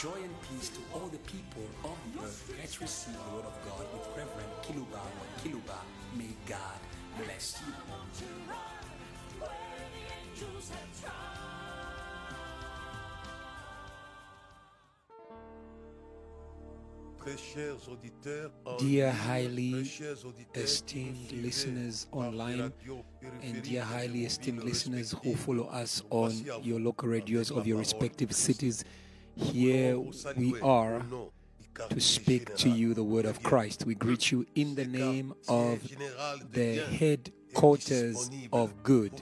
Joy and peace to all the people of the earth. Let's receive the word of God with Reverend Kiluba or Kiluba. May God bless you. Dear highly esteemed listeners online and dear highly esteemed listeners who follow us on your local radios of your respective cities, here we are to speak to you the word of Christ. We greet you in the name of the headquarters of good.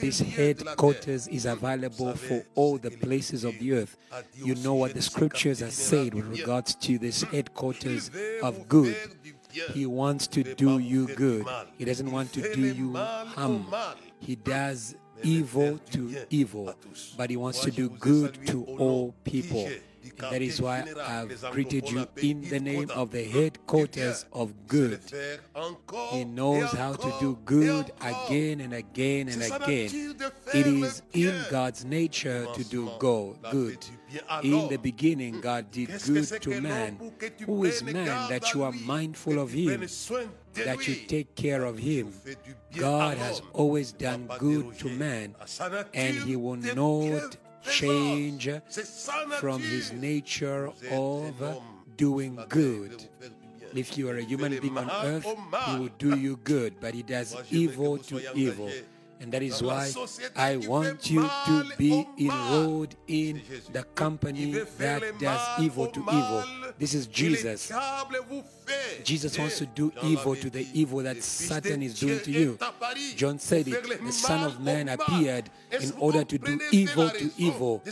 This headquarters is available for all the places of the earth. You know what the scriptures have said with regards to this headquarters of good. He wants to do you good. He doesn't want to do you harm. He does evil to evil, but he wants to do good to all people. And that is why I've greeted you in the name of the headquarters of good. He knows how to do good again and again and again. It is in God's nature to do go, good. In the beginning, God did good to man. Who is man that you are mindful of him, that you take care of him? God has always done good to man, and he will not change from his nature of doing good. If you are a human being on earth, he will do you good, but he does evil to evil. And that is why I want you to be enrolled in the company that does evil to evil. This is Jesus. Jesus wants to do evil to the evil that Satan is doing to you. John said it. The Son of Man appeared in order to do evil to evil.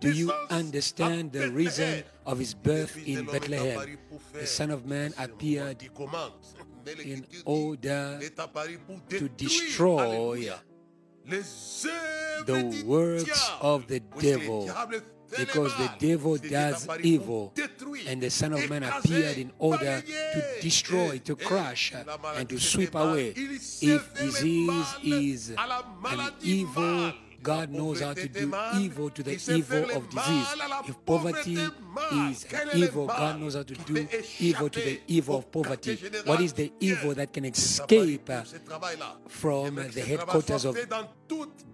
Do you understand the reason of his birth in Bethlehem? The Son of Man appeared in order to destroy the works of the devil. because the devil does evil and the son of man appeared in order to destroy to crush and to sweep away. If disease is an evil God knows how to do evil to the evil of disease. If poverty is evil, God knows how to do evil to the evil of poverty. What is the evil that can escape from the headquarters of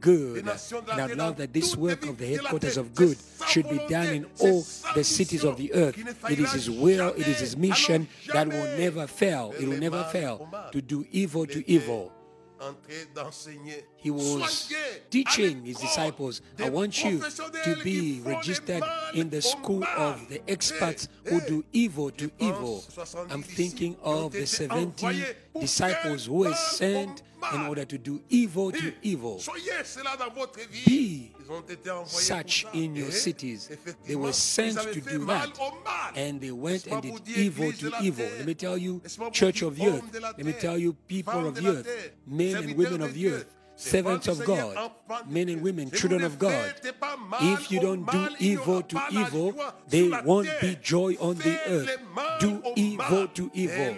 good? And I love that this work of the headquarters of good should be done in all the cities of the earth. It is His will, it is His mission that will never fail. It will never fail to do evil to evil. He was teaching his disciples, I want you to be registered in the school of the experts who do evil to evil. I'm thinking of the 70 disciples who were sent in order to do evil to evil. Be such in your cities. They were sent to do that. And they went and did evil to evil. Let me tell you, church of the earth. Let me tell you, people of the earth, men and women of the earth servants of God, men and women, children of God. If you don't do evil to evil, there won't be joy on the earth. Do evil to evil.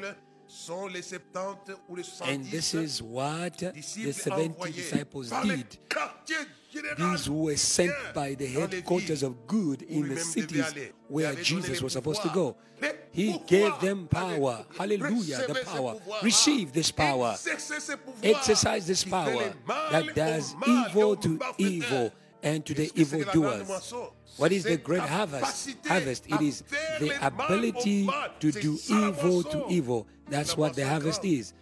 And this is what the 70 disciples did. These were sent by the headquarters of good in the cities where Jesus was supposed to go. He gave them power. Hallelujah, the power. Receive this power. Exercise this power that does evil to evil and to the evildoers. What is the great harvest? Harvest. It is the ability to do evil to evil. That's what the harvest is.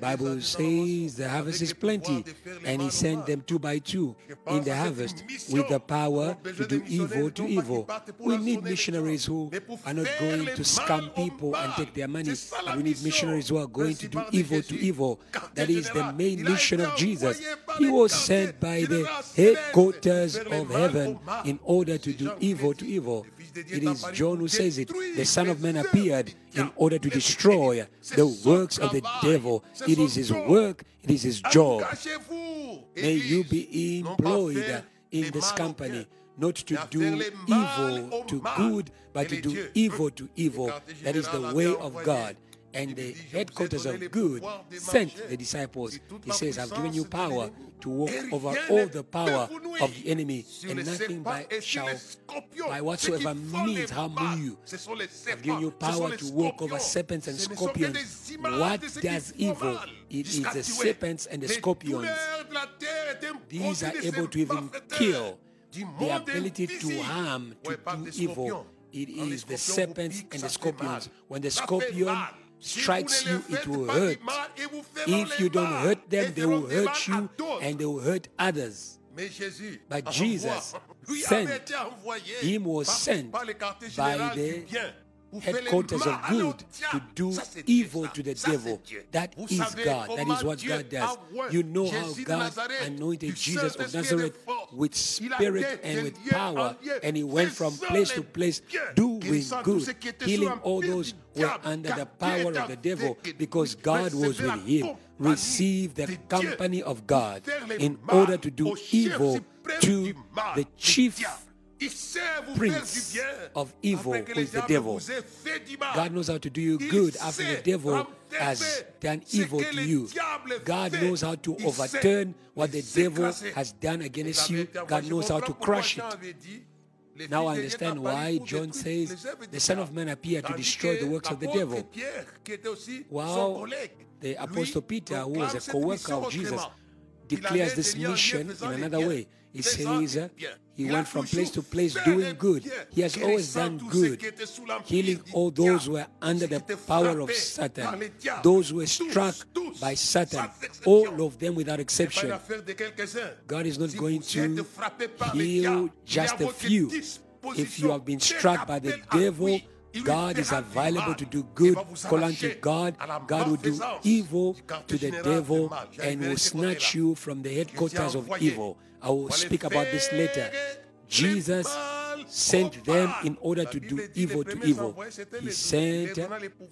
Bible says the harvest is plenty, and He sent them two by two in the harvest with the power to do evil to evil. We need missionaries who are not going to scam people and take their money, but we need missionaries who are going to do evil to evil. That is the main mission of Jesus. He was sent by the headquarters of heaven in order to do evil to evil. It is John who says it. The Son of Man appeared in order to destroy the works of the devil. It is his work, it is his job. May you be employed in this company not to do evil to good, but to do evil to evil. That is the way of God. And the headquarters of good sent the disciples. He says, I've given you power to walk over all the power of the enemy, and nothing by shall by whatsoever means harm you. I've given you power to walk over serpents and scorpions. What does evil? It is the serpents and the scorpions. These are able to even kill. The ability to harm, to do evil. It is the serpents and the scorpions. When the scorpion strikes you, it will hurt. If you don't hurt them, they will hurt you and they will hurt others. But Jesus sent, him was sent by the headquarters of good to do evil to the devil. That is God. That is what God does. You know how God anointed Jesus of Nazareth with spirit and with power, and he went from place to place doing good, healing all those who were under the power of the devil because God was with him. Receive the company of God in order to do evil to the chief prince of evil, who is the devil. God knows how to do you good after the devil has done evil to you. God knows how to overturn what the devil has done against you. God knows how to crush it. Now I understand why John says the Son of Man appeared to destroy the works of the devil. While the Apostle Peter, who was a co worker of Jesus, declares this mission in another way. He says uh, he went from place to place doing good. He has always done good, healing all those who were under the power of Satan, those who were struck by Satan, all of them without exception. God is not going to heal just a few. If you have been struck by the devil, God is available to do good. Call unto God. God will do evil to the devil and will snatch you from the headquarters of evil. I will speak about this later. Jesus sent them in order to do evil to evil. He sent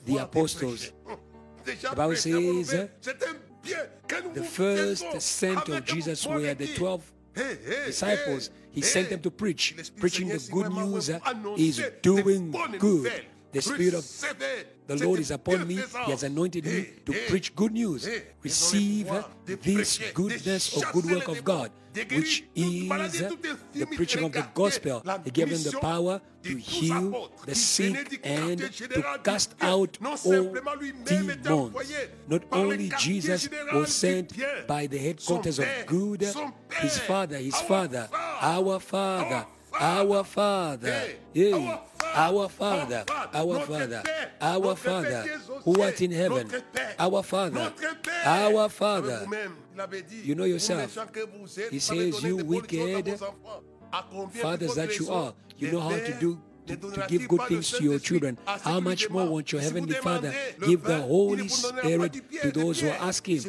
the apostles. The Bible says uh, the first sent of Jesus were the 12 disciples. He sent them to preach. Preaching the good news is doing good. The Spirit of the Lord is upon me. He has anointed me to preach good news. Receive this goodness or good work of God, which is the preaching of the gospel. He gave them the power to heal the sick and to cast out all demons. Not only Jesus was sent by the headquarters of good, his father, his father, our father, our father, yeah, our father, our father, our father, who art in heaven, our father, our father. You know yourself. He says, You wicked fathers that you are, you know how to do to, to, give good things to your children, how much more won't your Heavenly Father give the Holy Spirit to those who ask Him?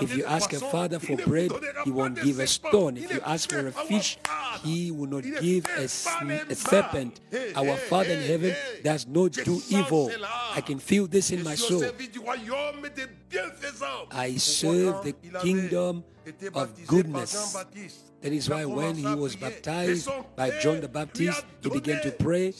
If you ask a father for bread, He won't give a stone. If you ask for a fish, He will not give a, a serpent. Our Father in heaven does not do evil. I can feel this in my soul. I serve the kingdom of goodness. That is why when he was baptized by John the Baptist, he began to pray.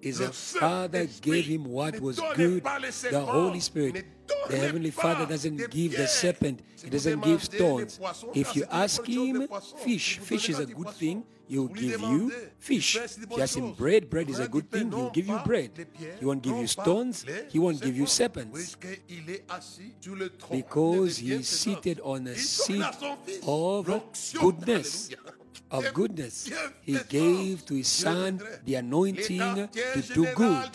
His father gave him what was good, the Holy Spirit. The Heavenly Father doesn't give the serpent, He doesn't give stones. If you ask Him, fish, fish is a good thing, He'll give you fish. If you ask Him bread, bread is a good thing, He'll give you bread. He won't give you stones, He won't give you serpents. Because He is seated on a seat of goodness of goodness. He gave to his son the anointing to do good.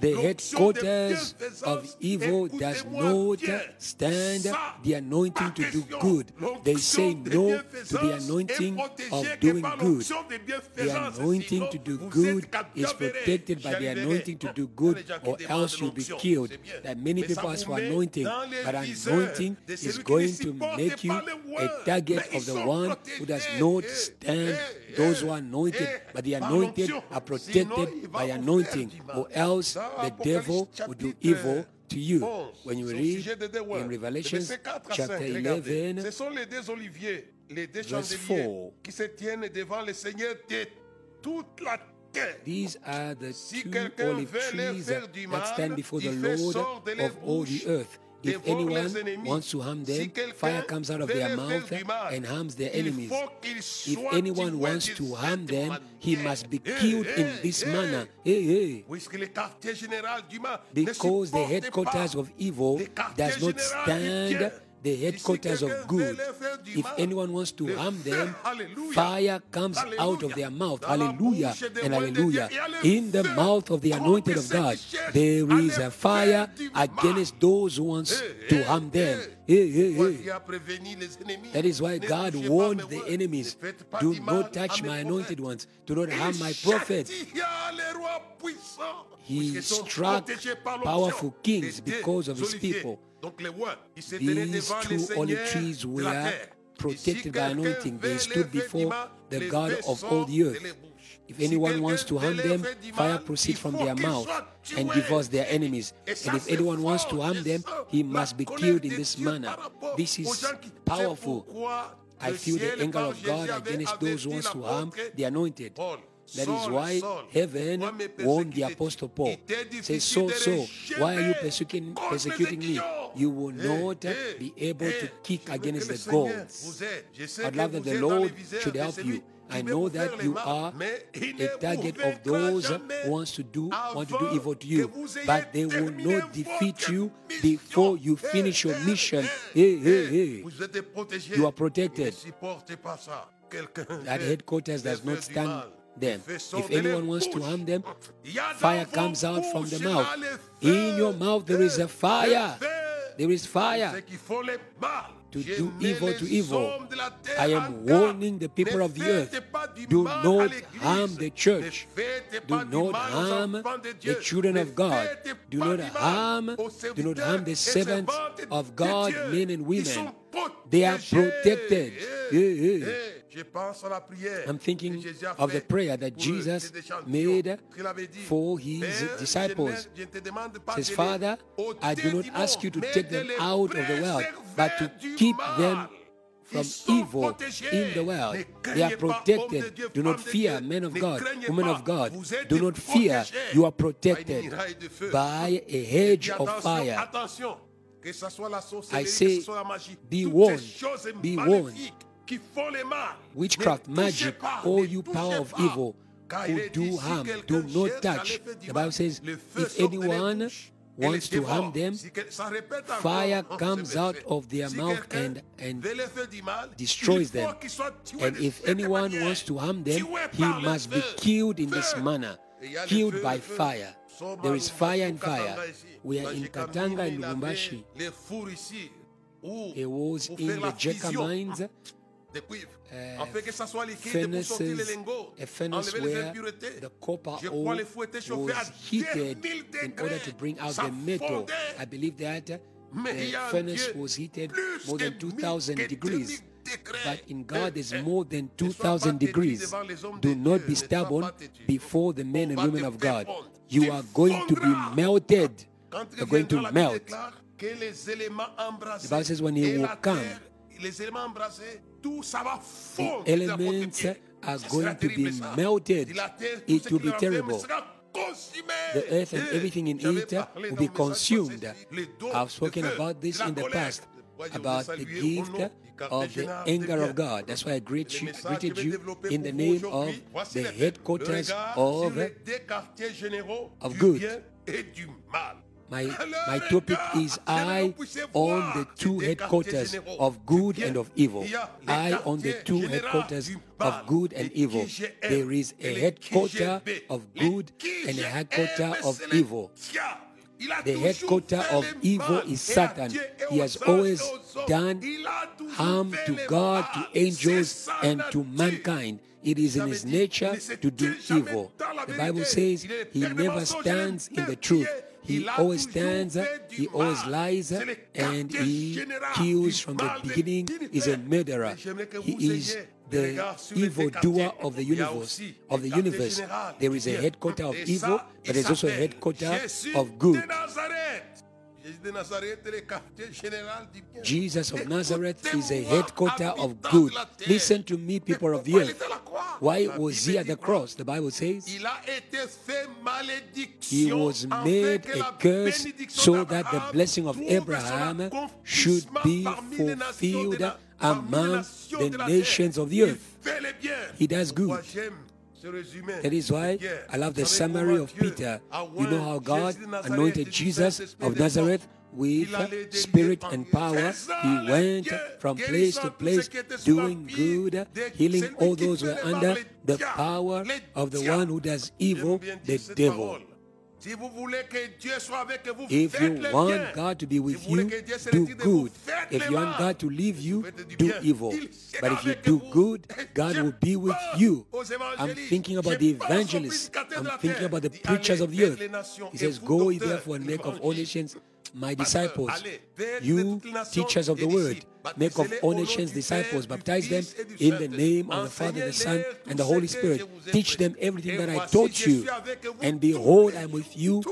The headquarters of evil does not stand the anointing to do good. They say no to the anointing of doing good. The anointing to do good is protected by the anointing to do good, or else you'll be killed. That many people ask for anointing, but anointing is going to make you a target of the one who does not stand those who are anointed, but the anointed are protected by anointing, or else the devil will do evil to you. When you read in Revelation chapter 11, verse 4, These are the two olive trees that stand before the Lord sorte de leur of all the earth. If anyone wants to harm them, fire comes out of their mouth and harms their enemies. If anyone wants to harm them, he must be killed in this manner. Hey, hey. Puisque le quartier général du mal ne Because the headquarters of evil does not général du bien. stand the headquarters of good. veut leur faire du If anyone wants to harm them, fire comes out of their mouth. Hallelujah and hallelujah. Dieu, il y a le In the mouth of the anointed of God, there is à is leur a fire faire du mal. against those who wants Eh, to harm them. Hey, hey, hey. qui a prévenu les ennemis, That is why God warned the enemies ne faites pas do not touch my anointed ones, do not harm my prophets. Châtia les rois puissants, He struck protégés par l'onction powerful kings because of his people. Donc les rois, ils se tenaient These two olive trees were protected by anointing. They stood before the God of all the earth. If anyone wants to harm them, fire proceeds from their mouth and devours their enemies. And if anyone wants to harm them, he must be killed in this manner. This is gens qui- c'est powerful. I feel the anger of God against those who want to harm the anointed. That is why heaven warned the apostle Paul. Il t'est Says, difficile so, so, why are you persecuting, persecuting me? You will not be able to kick against the gods. vous aide. Je sais I'd love that the êtes dans les Lord should help you. I know that you are a target of those who wants to do want to do evil to you, que vous ayez but they will not defeat you before you finish your mission. Hey, hey, hey. Vous êtes protégés. You are protected. Ne supportez pas ça. Quelqu'un That headquarters does not stand. Them. Le feu sort If anyone wants to harm them, Il y a dans fire comes out from the mouth. là, le feu. In your mouth there is a fire. There is fire. C'est qu'il faut le mal. to do evil to evil. hommes de la terre I am warning the people of the earth. Do not harm the church. Do not harm the children of God. Do not harm, do not harm the servants of God, men and women. They are protected. Yeah, yeah. Je pense à la prière I'm thinking que Jésus a of the prayer that Jesus eux, des champions. made Il avait dit, for his disciples. je ne- je ne te demande pas Says, Father, I do not ask you to take them out of the world, but to keep them from evil in the world. They are craignez pas, hommes protected. Do not fear, men of God, women of God. Do not fear. You are protected muraille de feu. by a hedge of fire. Attention, que ce soit la I say, que ce soit la magie, be warned, be maléfiques qui font le mal. Witchcraft, magic, all you power of evil who do harm, do not touch. les faire du The Bible says, if sort de leur anyone bouche et les wants to harm them, Si quel- ça répète encore, fire comes out of their mouth and, and veut leur faire du mal, destroys them. qu'il soit tué And if anyone wants to harm them, he must be killed in this manner, Et il y a le killed by fire. There is fire and fire. We are in Katanga and Lubumbashi. Les fours ici. Où It was in the Gécamines, de cuivre. en que ça soit liquide pour sortir les furnaces, lingots, a furnace enlever les where the copper Je ore crois les fous étaient chauffés à was heated 10 000 in order to bring out the metal. I believe that y the furnace was heated more than 2000 mille degrees. But in God, Eh, there's eh, more than 2,000 degrees. devant les hommes Do not be stubborn before the men and women of God. You are going to be melted. You're going to viendra, la Bible melt. déclare que les éléments embrasés The Bible says when he will come, les éléments tout ça va The fondre. elements are going to be melted. It will be terrible. The earth and everything in it eh, will be consumed. I've spoken about this in the past, about the gift eh, of the anger of God. That's why I greet you, greeted you in the name of the headquarters of, of good. My, my topic is Eye on the two headquarters of good and of evil. Eye on the two headquarters of good and evil. There is a headquarter of good and a headquarter of evil. The headquarter of evil is Satan. He has always done harm to God, to angels, and to mankind. It is in his nature to do evil. The Bible says he never stands in the truth. He always stands, he always lies, and he kills from the beginning. Is a murderer. He is the evil doer of the universe. Of the universe, there is a headquarter of evil, but there's also a headquarter of good. Jesus of Nazareth is a headquarter of good. Listen to me, people of the earth. Why was he at the cross? The Bible says he was made a curse so that the blessing of Abraham should be fulfilled among the nations of the earth. He does good. That is why I love the summary of Peter. You know how God anointed Jesus of Nazareth with spirit and power. He went from place to place doing good, healing all those who were under the power of the one who does evil, the devil. If you want God to be with you, do good. If you want God to leave you, do evil. But if you do good, God will be with you. I'm thinking about the evangelists. I'm thinking about the preachers of the earth. He says, Go therefore and make of all nations my disciples. You, teachers of the word, make of all nations disciples, baptize them in the name of the Father, the Son, and the Holy Spirit. Teach them everything that I taught you. And behold, I'm with you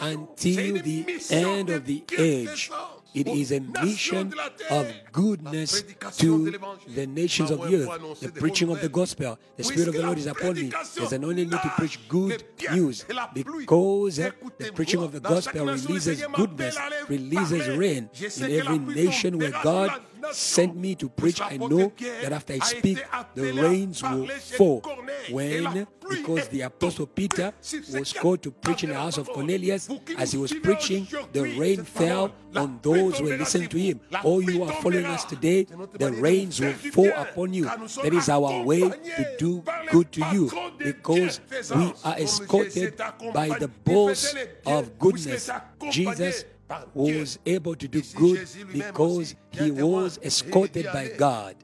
until the end of the age. It is a mission of goodness to the nations of the earth, the preaching of the gospel. The Spirit of the Lord is upon me. There's anointing me to preach good news because the preaching of the gospel releases goodness, releases rain in every nation where God sent me to preach, I know that after I speak, the rains will fall. When, because the Apostle Peter was called to preach in the house of Cornelius, as he was preaching, the rain fell on those who listened to him. All you are following us today, the rains will fall upon you. That is our way to do good to you, because we are escorted by the balls of goodness. Jesus who was able to do good because he was escorted by God.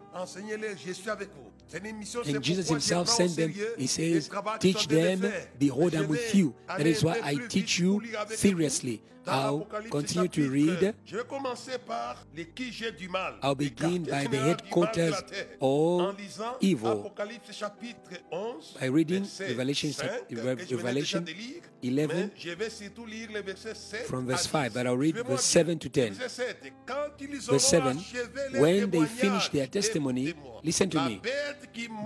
And Jesus himself sent them, he says, Teach them, behold, I'm with you. That is why I teach you seriously. I'll continue to read. I'll begin by the headquarters of evil by reading Revelation, Revelation 11 from verse 5, but I'll read verse 7 to 10. Verse 7 When they finish their testimony, listen to me.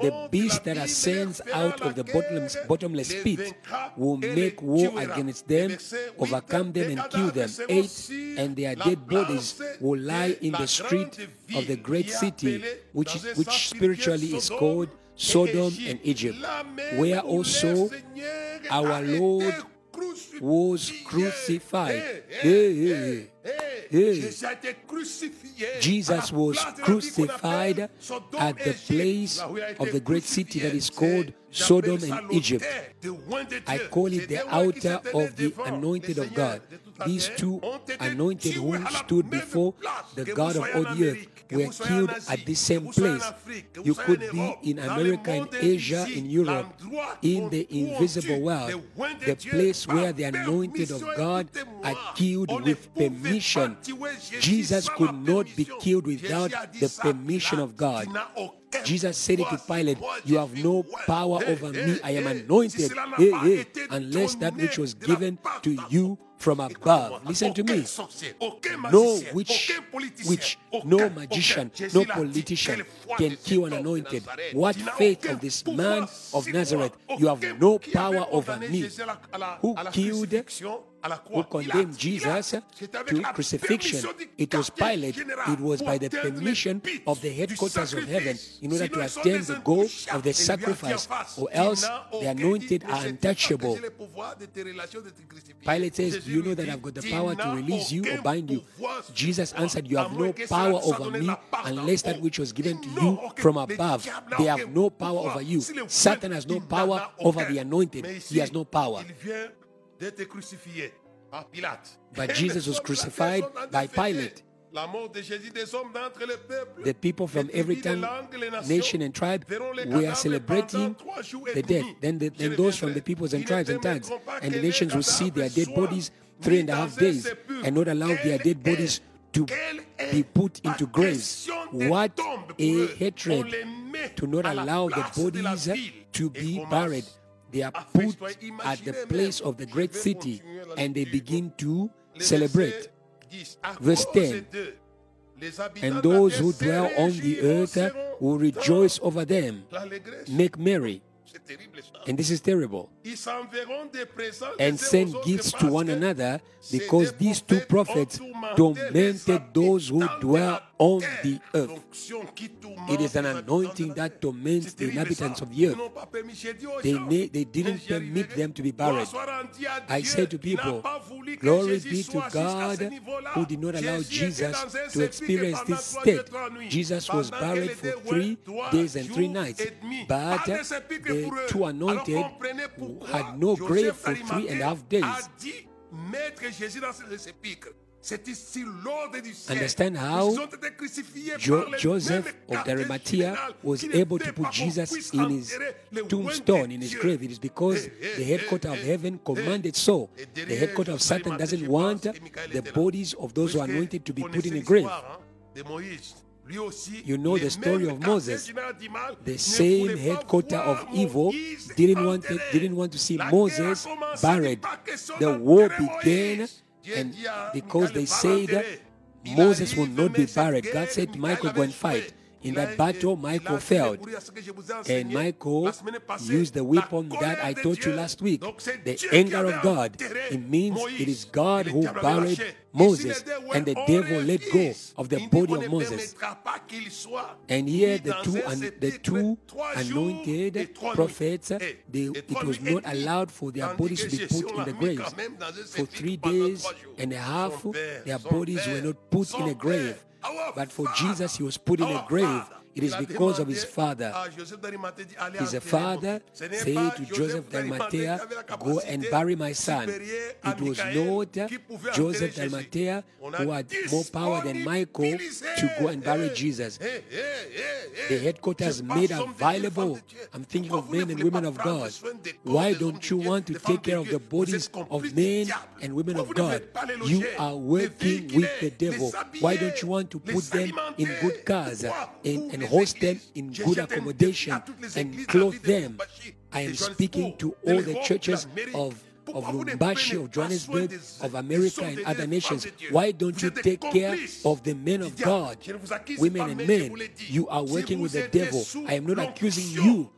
The beast that ascends out of the bottomless, bottomless pit will make war against them, overcome them, and kill them, eight, and their dead bodies will lie in the street of the great city, which, which spiritually is called Sodom and Egypt, where also our Lord was crucified. Hey, hey, hey. Jesus was crucified at the place of the great city that is called Sodom and Egypt. I call it the altar of the anointed of God these two anointed who stood before the God of all the earth were killed at the same place. You could be in America, in Asia, in Europe, in the invisible world, the place where the anointed of God are killed with permission. Jesus could not be killed without the permission of God. Jesus said it to Pilate, You have no power over me. I am anointed. Hey, hey, unless that which was given to you from above. Listen to me. No witch, witch, no magician, no politician can kill an anointed. What faith of this man of Nazareth? You have no power over me. Who killed who condemned Jesus to crucifixion. It was Pilate, it was by the permission of the headquarters of heaven in order to attain the goal of the sacrifice, or else the anointed are untouchable. Pilate says, Do you know that I've got the power to release you or bind you? Jesus answered, You have no power over me unless that which was given to you from above. They have no power over you. Satan has no power over the anointed, he has no power. But Jesus was crucified by Pilate. The people from every time, nation, and tribe we are celebrating the death. Then, the, then those from the peoples and tribes and tongues and the nations will see their dead bodies three and a half days and not allow their dead bodies to be put into graves. What a hatred to not allow the bodies to be buried they are put at the place of the great city and they begin to celebrate. Verse 10 And those who dwell on the earth will rejoice over them, make merry. And this is terrible. And send gifts to one another because these two prophets tormented those who dwell on the earth. It is an anointing that torments the inhabitants of the earth. They, they didn't permit them to be buried. I say to people, glory be to God who did not allow Jesus to experience this state. Jesus was buried for three days and three nights, but the two anointed had no grave for three and a half days. Understand how jo- Joseph of Arimathea was able to put Jesus in his tombstone, in his grave. It is because the headquarter of heaven commanded so. The headquarter of Satan doesn't want the bodies of those who are anointed to be put in a grave. You know the story of Moses. The same headquarter of evil didn't want, to, didn't want to see Moses buried. The war began and because they said Moses will not be buried, God said to Michael, Go and fight. In that battle, Michael failed. And Michael used the weapon that I taught you last week. The anger of God. It means it is God who buried Moses, and the devil let go of the body of Moses. And here the two the two anointed prophets, they, it was not allowed for their bodies to be put in the grave For three days and a half, their bodies were not put in a grave. But for Jesus, he was put in a grave. It is because of his father. His father said to Joseph d'Arimathea, Go and bury my son. It was not Joseph d'Arimathea who had more power than Michael to go and bury Jesus. The headquarters made available. I'm thinking of men and women of God. Why don't you want to take care of the bodies of men and women of God? You are working with the devil. Why don't you want to put them in good cars and, and and host them in good accommodation and clothe them. I am speaking to all the churches of of Lubumbashi, of Johannesburg, of America, and other nations. Why don't you take care of the men of God, women and men? You are working with the devil. I am not accusing you.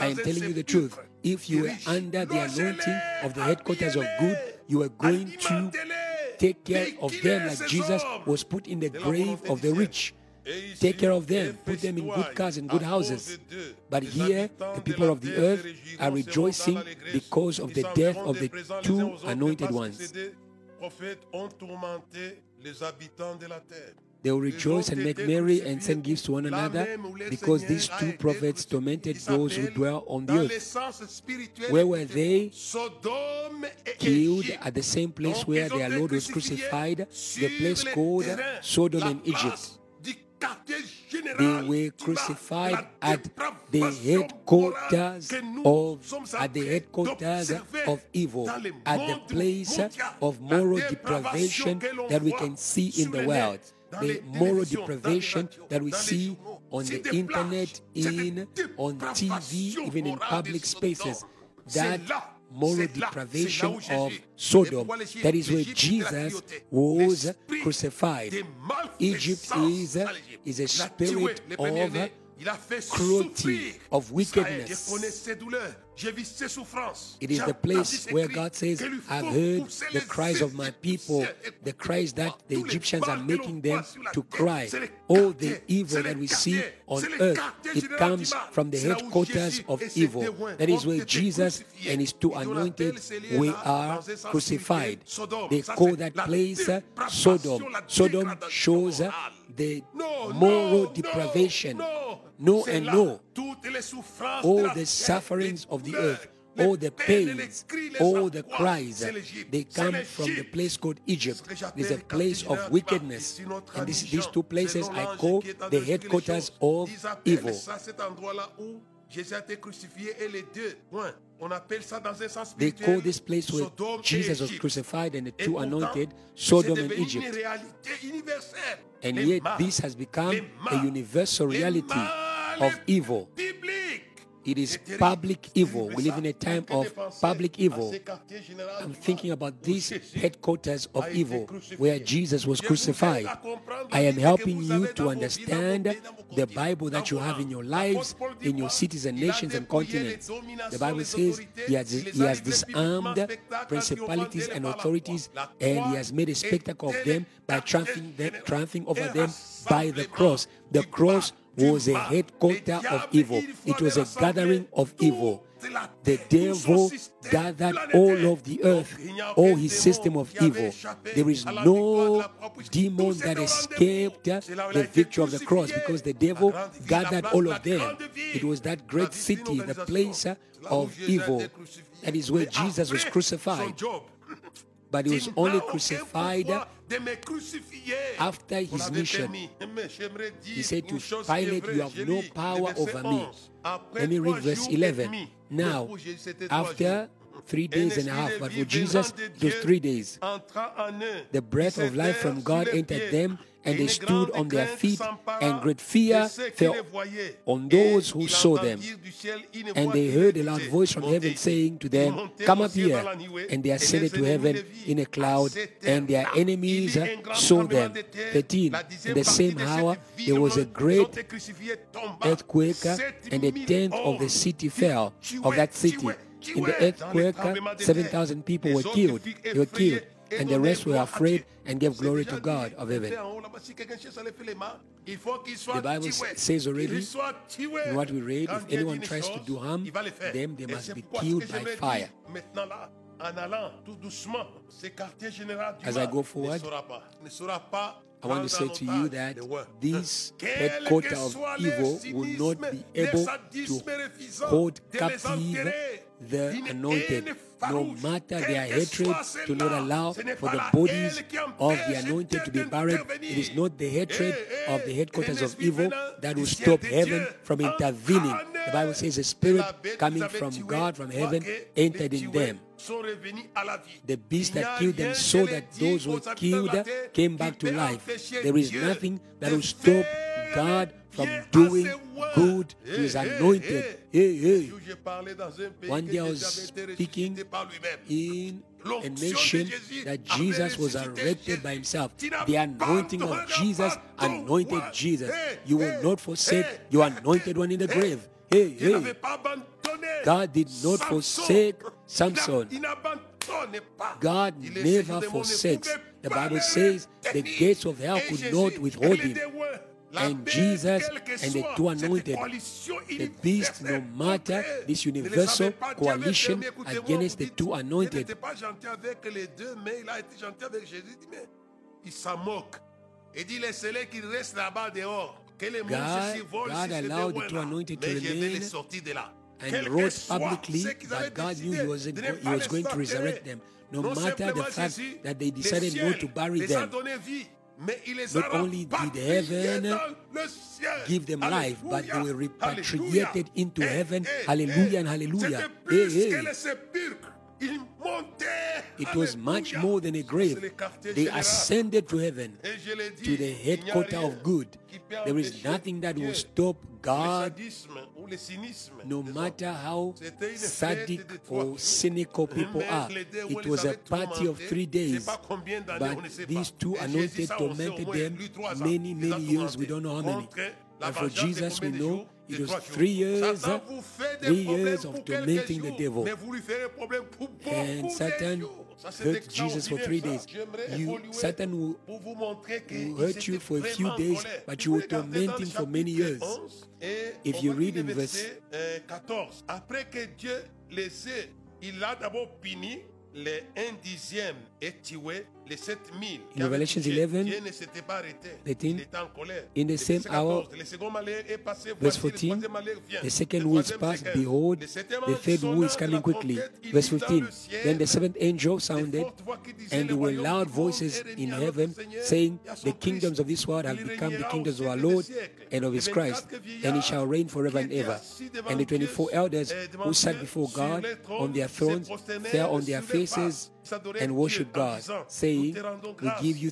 I am telling you the truth. If you were under the anointing of the headquarters of good, you are going to Take care of them like Jesus was put in the grave of the rich. Take care of them, put them in good cars and good houses. But here, the people of the earth are rejoicing because of the death of the two anointed ones. They will rejoice and make merry and send gifts to one another because these two prophets tormented those who dwell on the earth. Where were they? Killed at the same place where their Lord was crucified, the place called Sodom in Egypt. They were crucified at the headquarters of at the headquarters of evil, at the place of moral deprivation that we can see in the world the moral deprivation that we see on the internet, in on TV, even in public spaces. That moral deprivation of Sodom. That is where Jesus was crucified. Egypt is, is a spirit of cruelty of wickedness. It is the place where God says, I've heard the cries of my people, the cries that the Egyptians are making them to cry. All the evil that we see on earth, it comes from the headquarters of evil. That is where Jesus and his two anointed we are crucified. They call that place Sodom. Sodom shows the moral depravation know and know all the sufferings of the earth, all the pains, all the cries. They come from the place called Egypt. It's a place of wickedness. And this, these two places I call the headquarters of evil. On appelle ça dans sens They call this place where Jesus was crucified and the two anointed, Sodom and Egypt. And yet this has become a universal reality of evil. It is public evil. We live in a time of public evil. I'm thinking about these headquarters of evil where Jesus was crucified. I am helping you to understand the Bible that you have in your lives, in your cities and nations and continents. The Bible says he has, he has disarmed principalities and authorities and he has made a spectacle of them by triumphing, them, triumphing over them by the cross. The cross was a headquarter of evil. It was a gathering of evil. The devil gathered all of the earth, all his system of evil. There is no demon that escaped uh, the victory of the cross because the devil gathered all of them. It was that great city, the place uh, of evil. That is where Jesus was crucified but he was only crucified after his mission. He said to Pilate, You have no power over me. Let me read verse 11. Now, after three days and a half, but with Jesus, those three days, the breath of life from God entered them, and they stood on their feet, and great fear fell on those who saw them. And they heard a loud voice from heaven saying to them, Come up here. And they ascended to heaven in a cloud, and their enemies saw them. 13. In the same hour, there was a great earthquake, and a tenth of the city fell, of that city. In the earthquake, 7,000 people were killed. They were killed. And the rest were afraid and gave glory to God of heaven. The Bible says already, in what we read, if anyone tries to do harm, them they must be killed by fire. As I go forward, I want to say to you that this headquarter of evil will not be able to hold captive the anointed, no matter their hatred, to not allow for the bodies of the anointed to be buried. It is not the hatred of the headquarters of evil that will stop heaven from intervening. The Bible says a spirit coming from God, from heaven, entered in them. The beast that killed them saw that those who were killed came back to life. There is nothing that will stop God from doing good to his anointed. Hey, hey. One day I was speaking in a nation that Jesus was arrested by himself. The anointing of Jesus anointed Jesus. You will not forsake your anointed one in the grave. Hey, hey. God did not forsake Samson. God never forsakes. The Bible says the gates of hell could not withhold him and Jesus and the two anointed, the beast, no matter this universal coalition against the two anointed. God, God allowed the two anointed to remain and wrote publicly that God knew he was, he was going to resurrect them, no matter the fact that they decided not to bury them not only did heaven give them life, but they were repatriated into heaven. Hallelujah and hallelujah. Hey, eh, eh. hey. It was much more than a grave. They ascended to heaven, to the headquarter of good. There is nothing that will stop God no matter how sadic or cynical people are, it was a party of three days. But these two anointed tormented them many, many years. We don't know how many. And for Jesus, we know it was three years, three years of tormenting the devil. And Satan hurt Jesus for three days. You, Satan will, hurt you for a few days, but you will torment him for many years. If you read in verse 14, in Revelation 11 Dieu ne 18. In the same hour. Verse 14. The second will is past. Behold, the third will is coming quickly. Verse 15. Then the seventh angel sounded, and there were loud voices in heaven saying, The kingdoms of this world have become the kingdoms of our Lord and of his Christ, and he shall reign forever and ever. And the 24 elders who sat before God on their thrones fell on their faces saisi worship God, saying, We give you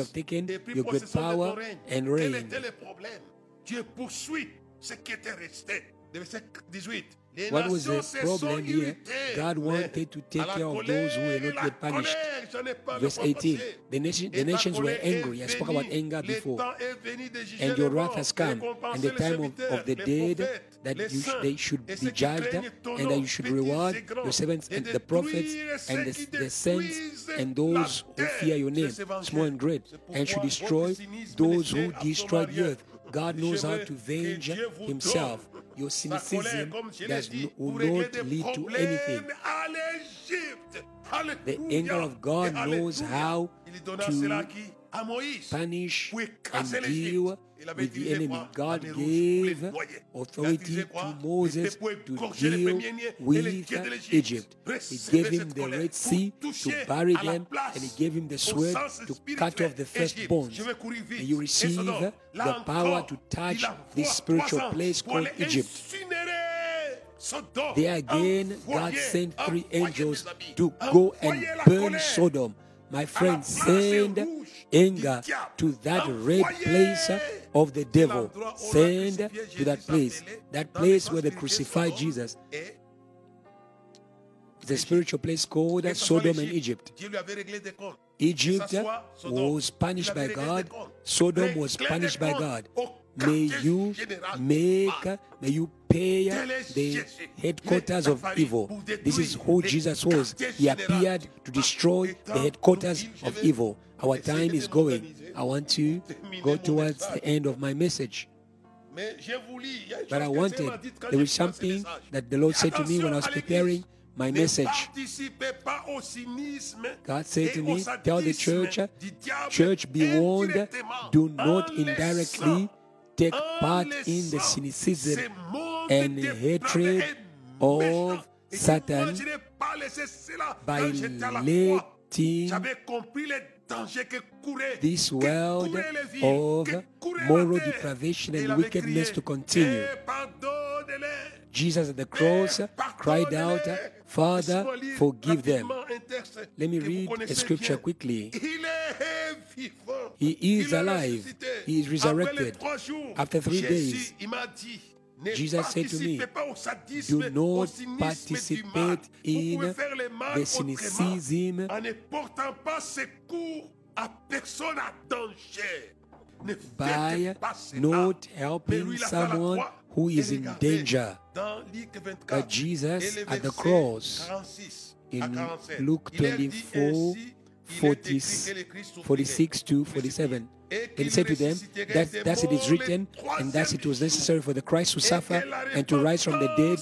have puissance taken et pris your great possession de ton power règne. and Quel reign. était le problème Dieu poursuit ce qui était resté. Le verset 18. What was the problem here? God wanted to take care of those who were not yet punished. colère, j'en ai parlé Verse 18. The, nation, the nations were angry. I spoke about anger before. temps est venu de juger And your wrath has come, and the time of, of the dead that you they should be judged, and that you should reward your servants and the prophets and the, the saints and those who fear your name, small and great, and should destroy those who destroy the earth. God knows how to que avenge Dieu vous Himself. Your cynicism does will not lead to anything. The angel of God knows how to cela à qui? À Moïse. punish and deal l'Égypte. Il avait with the enemy. God La mer Rouge pour les gave noyer. Il a authority to Moses to deal premiers-nés et les with dieux de l'Égypte. Egypt. He gave him the Red Sea to bury them, and he gave him the sword to cut off the Égypte. firstborns. Je vais courir vite. And you receive the power to touch this spiritual place called Egypt. There again, God sent three angels to go and burn. Sodom. My friend, send anger to that red place of the devil. l'endroit où on a Send to that place. That place where they crucified Jesus. et The spiritual place called que ce soit Sodom and Egypt. Dieu lui avait réglé des comptes. Egypt Que ce soit Sodome, was punished by God. Sodom was punished by God. May you make, may you pay the headquarters of evil. This is who Jesus was. He appeared to destroy the headquarters of evil. Our time is going. I want to go towards the end of my message. Mais j'ai voulu, il y a une But I chose que Dieu wanted, m'a dit quand there was something that the Lord said to me when I was preparing my message. participez pas au cynisme God said to me, Tell the church, church, be warned, do not indirectly take part in the cynicism and hatred of Satan moi, je n'ai pas laissé cela by quand j'étais à la croix. letting J'avais compris les dangers que courait, this world couraient les villes, of que courait la moral terre. depravation and wickedness to continue. Eh, Eh. Jesus at the cross cried out, Father, forgive them. Let me read a scripture quickly. He is alive. He is resurrected. After three days, Jesus said to me, Do not participate in the cynicism en ne portant pas secours à personne à danger. Ne by faites pas cela. not helping lui, il a fait la someone. Who is in danger. Dans Luc 24, But Jesus, at the cross, in Luke il 24, ainsi, il est écrit que le Christ souffrirait. 46 to 47. Then he said to them, that, Thus it is written, and thus it was necessary for the Christ to suffer and to rise from the dead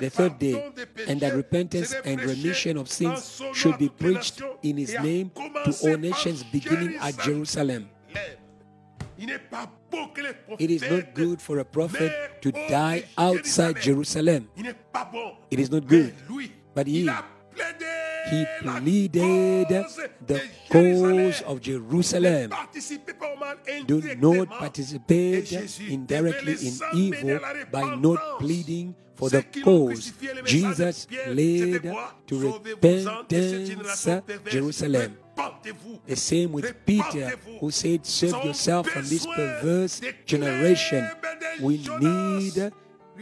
the third day, and that repentance and remission of sins should be preached in his name to all nations, beginning at Jerusalem. It is not good for a prophet to die outside. Jerusalem. Il n'est pas bon. It is not good. But he, il a plaidé he pleaded the cause of Jerusalem. Ne participez pas au mal Do not participate indirectly in evil by not pleading for the cause. crucifié, le message de Jesus led to Sauvez-vous-en de cette repentance. Jerusalem. The same with Peter, who said, Save yourself from this perverse generation. We need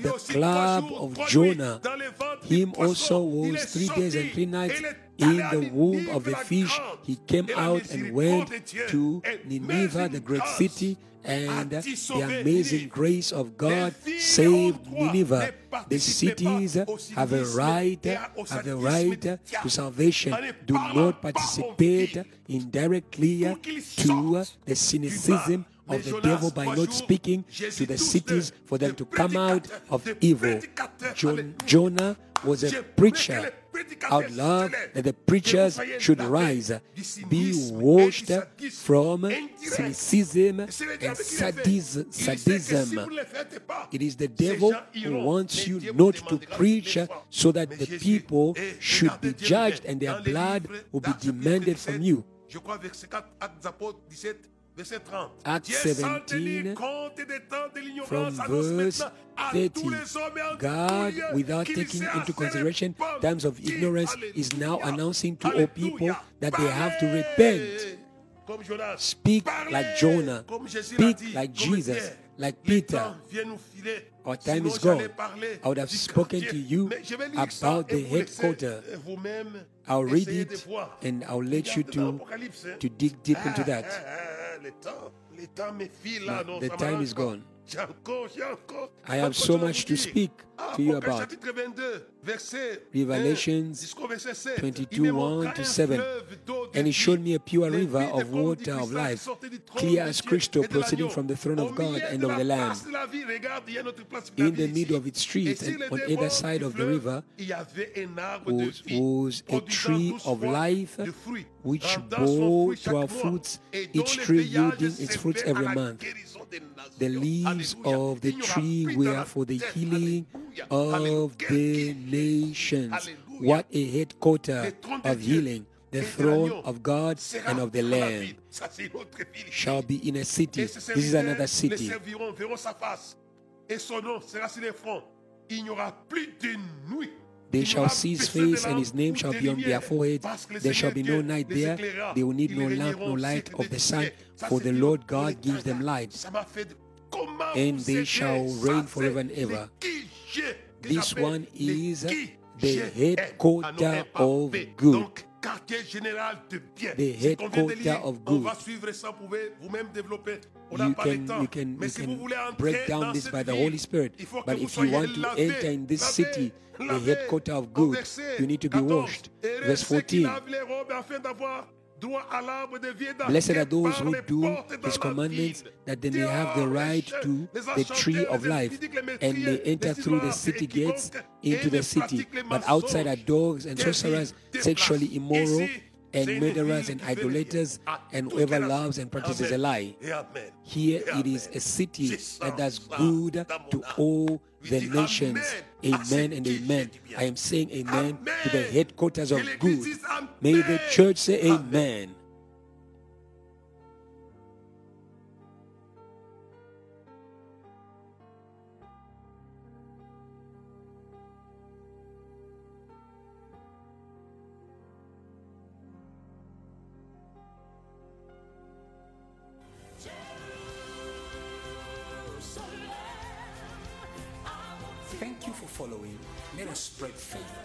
the club of Jonah. dans les ventres du Him also was three days and three nights in the womb of the fish. He came out and went to Nineveh, the great city, and the amazing grace of God saved. Nineveh. The cities have a right, have a right to salvation. Do not participate indirectly to the cynicism of the devil by not speaking to the cities for them to come out of evil. Alléluia. Jonah was a preacher prie que les out loud that the preachers should rise, be washed from cynicism Et c'est le and diable qui le fait. sadism. Il sait que si sadism. vous ne le faites pas, It is the devil who wants you not to preach so that the people should be judged and their blood will be demanded from you. Je crois verset 4, Actes des Apôtres 17, verset 30. Acts Dieu 17, compte des temps de from verse maintenant 30. tous les hommes et en God, without taking into consideration times of ignorance, is now announcing to all people that they have to repent. Speak like Jonah. comme Jésus l'a Speak like Jesus, like Peter. temps vient nous filer. Our time is gone. I would have spoken to you Mais je vais lire ça about the headquarter. I'll read it and I'll let you to, to dig deep into Ah, that. Le temps, le temps là. Non, the ça time is gone. J'ai encore, j'ai encore. I have so much to speak Ah, to you about. chapitre 22, Revelations 1 jusqu'au verset 7. 22, 1 to 7. fleuve d'eau de And he showed me a pure river of water of life, sortait du trône clear as crystal, proceeding from the throne of God and of the Lamb. place de la vie, regarde, il y a notre place de In the middle of its Et streets and on either side of the river il y avait un arbre de was, was a tree of life which bore twelve fruits, each tree yielding its fruits every month. Guérison des nations. The leaves of the Il n'y aura tree were for the healing of the nations. What a headquarter Le trône de of healing, the throne of God and ah, of the Lamb ville. Ça, c'est une autre ville ici. shall be in a city. This is another city. serviront, verront sa face. Et son nom sera sur les fronts. Il n'y aura plus de nuit. They shall see his face and his name shall be on their lumière, foreheads. parce que le There shall be no night there. They will need no lamp, no light of the sun, for the Lord God gives them light. Ça m'a fait de- Comment And they shall reign forever and ever. This one is the headquarter of good. Quartier général de bien. The Ce de of On va suivre ça, vous pouvez vous-même développer. On n'a You pas le can, temps. you can, Mais si vous voulez entrer break down dans this cette ville, Holy Spirit. il faut que But vous if you soyez want to lavé, enter in this lavé, city, the headquarter of good, you need to be 14, washed. Verse 14. Lavent les robes afin d'avoir droit à l'arbre de vie et d'arbre Blessed are those who do his commandments, that they may have the right to the tree of life, and may enter through the city gates into the city. But outside are dogs and sorcerers, sexually immoral, and murderers and qui fait le idolaters, and whoever loves and practices a lie. Here it is a city that does good to all the nations. amen à ce Amen and amen. fait du bien. I am saying amen to the headquarters of good. May the church say Amen. Amen. Thank